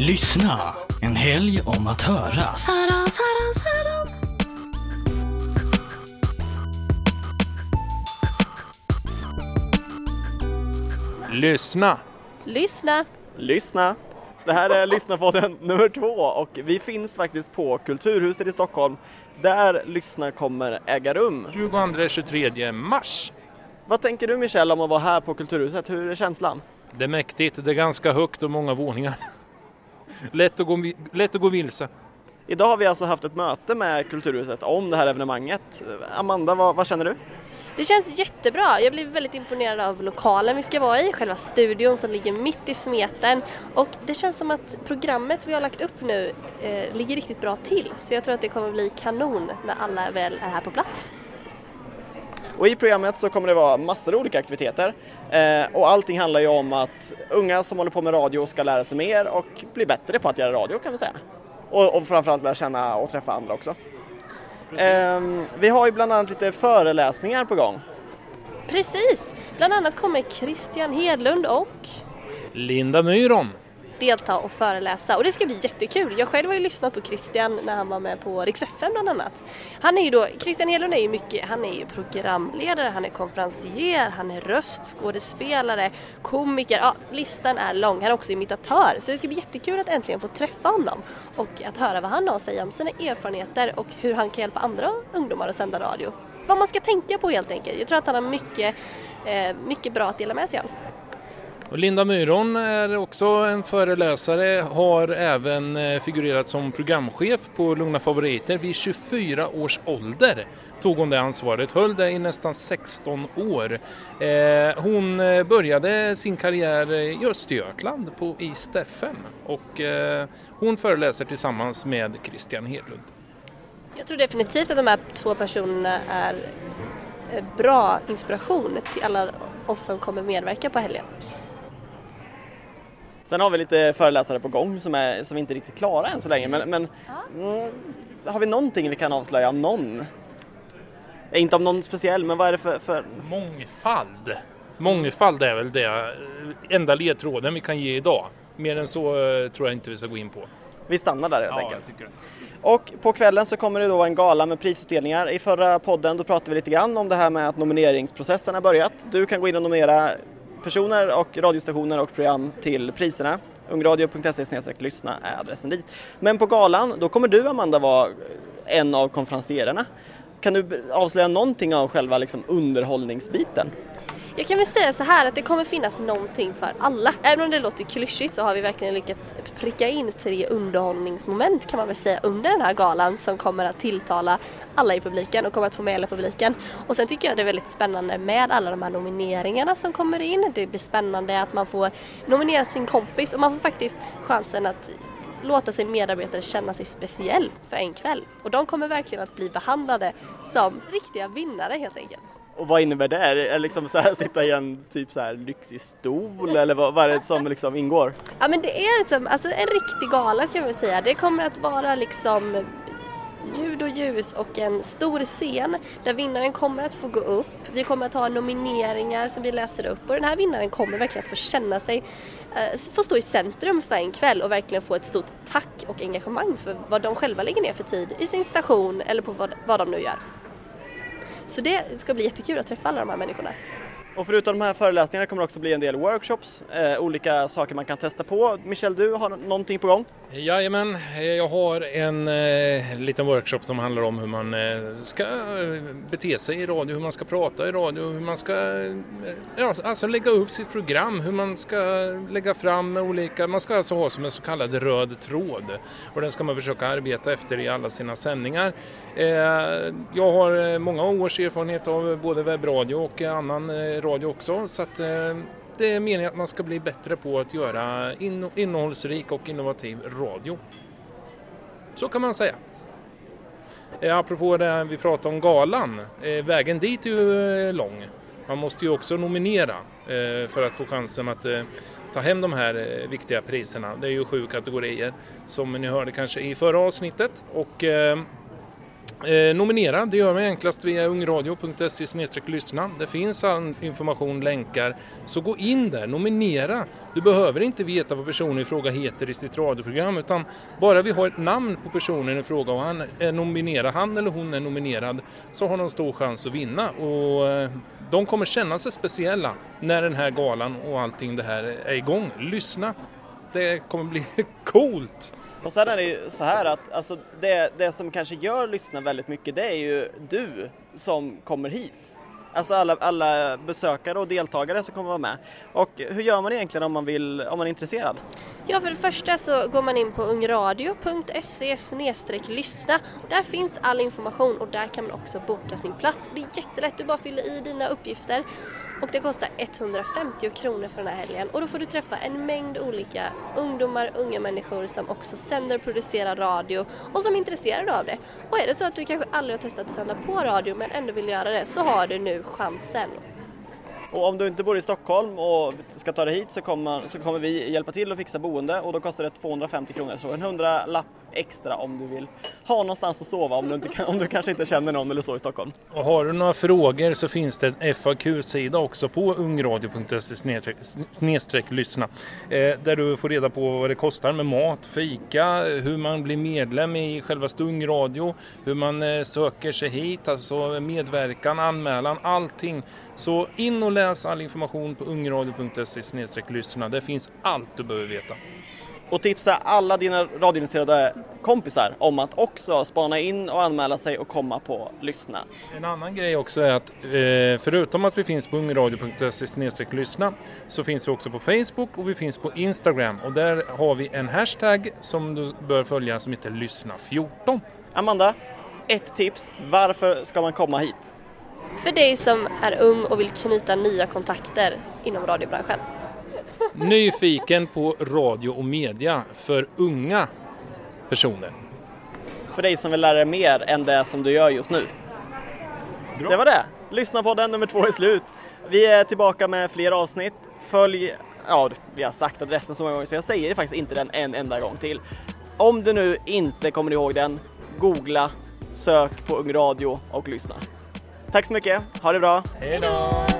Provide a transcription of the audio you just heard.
Lyssna, en helg om att höras. Höras, höras, höras. Lyssna! Lyssna. Lyssna! Det här är Lyssnarpodden nummer två och vi finns faktiskt på Kulturhuset i Stockholm där Lyssna kommer äga rum. 22-23 mars. Vad tänker du Michelle om att vara här på Kulturhuset? Hur är känslan? Det är mäktigt, det är ganska högt och många våningar. Lätt att gå, lätt att gå vilse. Idag har vi alltså haft ett möte med Kulturhuset om det här evenemanget. Amanda, vad, vad känner du? Det känns jättebra. Jag blev väldigt imponerad av lokalen vi ska vara i, själva studion som ligger mitt i smeten. Och det känns som att programmet vi har lagt upp nu eh, ligger riktigt bra till. Så jag tror att det kommer bli kanon när alla väl är här på plats. Och i programmet så kommer det vara massor av olika aktiviteter eh, och allting handlar ju om att unga som håller på med radio ska lära sig mer och bli bättre på att göra radio kan vi säga. Och, och framförallt lära känna och träffa andra också. Eh, vi har ju bland annat lite föreläsningar på gång. Precis! Bland annat kommer Christian Hedlund och Linda Myron delta och föreläsa och det ska bli jättekul. Jag själv har ju lyssnat på Christian när han var med på Rix FM bland annat. Han är ju då, Christian Hedlund är ju mycket, han är ju programledare, han är konferencier, han är röstskådespelare, komiker, ja listan är lång. Han är också imitatör så det ska bli jättekul att äntligen få träffa honom och att höra vad han har att säga om sina erfarenheter och hur han kan hjälpa andra ungdomar att sända radio. Vad man ska tänka på helt enkelt. Jag tror att han har mycket, eh, mycket bra att dela med sig av. Och Linda Myron är också en föreläsare, har även eh, figurerat som programchef på Lugna Favoriter. Vid 24 års ålder tog hon det ansvaret, höll det i nästan 16 år. Eh, hon eh, började sin karriär i Östergötland på East FM och hon föreläser tillsammans med Christian Hedlund. Jag tror definitivt att de här två personerna är bra inspiration till alla oss som kommer medverka på helgen. Sen har vi lite föreläsare på gång som, är, som inte är riktigt klara än så länge men, men mm, har vi någonting vi kan avslöja om någon? Eh, Inte om någon speciell men vad är det för, för Mångfald. Mångfald är väl det eh, enda ledtråden vi kan ge idag. Mer än så eh, tror jag inte vi ska gå in på. vi stannar där helt Ja, enkelt. jag tycker det. Och på kvällen så kommer det då en gala med prisutdelningar. I förra podden då pratade vi lite grann om det här med att nomineringsprocessen har börjat. Du kan gå in och nominera personer och radiostationer och program till priserna. ungradio.se lyssna är adressen dit. Men på galan, då kommer du Amanda vara en av konferencierarna. Kan du avslöja någonting av själva liksom underhållningsbiten? Jag kan väl säga så här att det kommer finnas någonting för alla. Även om det låter klyschigt så har vi verkligen lyckats pricka in tre underhållningsmoment kan man väl säga under den här galan som kommer att tilltala alla i publiken och kommer att få med hela publiken. Och sen tycker jag det är väldigt spännande med alla de här nomineringarna som kommer in. Det blir spännande att man får nominera sin kompis och man får faktiskt chansen att låta sin medarbetare känna sig speciell för en kväll. Och de kommer verkligen att bli behandlade som riktiga vinnare helt enkelt. Och vad innebär det? Är det liksom så här, sitta i en typ så här lyxig stol eller vad, vad är det som liksom ingår? Ja men det är liksom, alltså en riktig gala kan vi säga. Det kommer att vara liksom ljud och ljus och en stor scen där vinnaren kommer att få gå upp. Vi kommer att ha nomineringar som vi läser upp och den här vinnaren kommer verkligen att få känna sig, eh, få stå i centrum för en kväll och verkligen få ett stort tack och engagemang för vad de själva lägger ner för tid i sin station eller på vad, vad de nu gör. Så det ska bli jättekul att träffa alla de här människorna. Och förutom de här föreläsningarna kommer det också bli en del workshops, eh, olika saker man kan testa på. Michel, du har någonting på gång? Eh, jajamän, eh, jag har en eh, liten workshop som handlar om hur man eh, ska eh, bete sig i radio, hur man ska prata i radio, hur man ska eh, ja, alltså lägga upp sitt program, hur man ska lägga fram olika, man ska alltså ha som en så kallad röd tråd och den ska man försöka arbeta efter i alla sina sändningar. Eh, jag har många års erfarenhet av både webbradio och annan eh, radio också så att eh, det är meningen att man ska bli bättre på att göra in- innehållsrik och innovativ radio. Så kan man säga. Eh, Apropå det vi pratade om galan, eh, vägen dit är ju eh, lång. Man måste ju också nominera eh, för att få chansen att eh, ta hem de här eh, viktiga priserna. Det är ju sju kategorier som ni hörde kanske i förra avsnittet och eh, eh, nominera, det gör man enklast via ungradio.se lyssna. Det finns all information, länkar, så gå in där, nominera. Du behöver inte veta vad personen i fråga heter i sitt radioprogram utan bara vi har ett namn på personen i fråga och han är nominerad, han eller hon är nominerad så har de stor chans att vinna. Och, eh, de kommer känna sig speciella när den här galan och allting det här är igång. Lyssna! Det kommer bli coolt! Och sen är det ju så här att alltså det, det som kanske gör lyssna väldigt mycket det är ju du som kommer hit. Alltså alla, alla besökare och deltagare som kommer vara med. Och hur gör man egentligen om man, vill, om man är intresserad? Ja, för det första så går man in på ungradio.se lyssna. Där finns all information och där kan man också boka sin plats. Det blir jättelätt, du bara fyller i dina uppgifter och det kostar 150 kronor för den här helgen och då får du träffa en mängd olika ungdomar, unga människor som också sänder och producerar radio och som är intresserade av det. Och är det så att du kanske aldrig har testat att sända på radio men ändå vill göra det så har du nu chansen. Och om du inte bor i Stockholm och ska ta dig hit så kommer, så kommer vi hjälpa till att fixa boende och då kostar det 250 kronor. Så en hundralapp extra om du vill ha någonstans att sova om du, inte kan, om du kanske inte känner någon eller så i Stockholm. Och har du några frågor så finns det en FAQ-sida också på ungradio.se lyssna eh, där du får reda på vad det kostar med mat, fika, hur man blir medlem i självaste Ungradio, hur man eh, söker sig hit, alltså medverkan, anmälan, allting. Så in och läs all information på ungradio.se lyssna. Det finns allt du behöver veta och tipsa alla dina radiointresserade kompisar om att också spana in och anmäla sig och komma på lyssna. En annan grej också är att eh, förutom att vi finns på ungradio.se lyssna så finns vi också på Facebook och vi finns på Instagram och där har vi en hashtag som du bör följa som heter lyssna14. Amanda, ett tips. Varför ska man komma hit? För dig som är ung och vill knyta nya kontakter inom radiobranschen. Nyfiken på radio och media för unga personer. För dig som vill lära dig mer än det som du gör just nu. Bra. Det var det. Lyssna på den nummer två är slut. Vi är tillbaka med fler avsnitt. Följ, ja vi har sagt adressen så många gånger så jag säger faktiskt inte den en enda gång till. Om du nu inte kommer ihåg den, googla, sök på Ung Radio och lyssna. Tack så mycket, ha det bra! Hej då!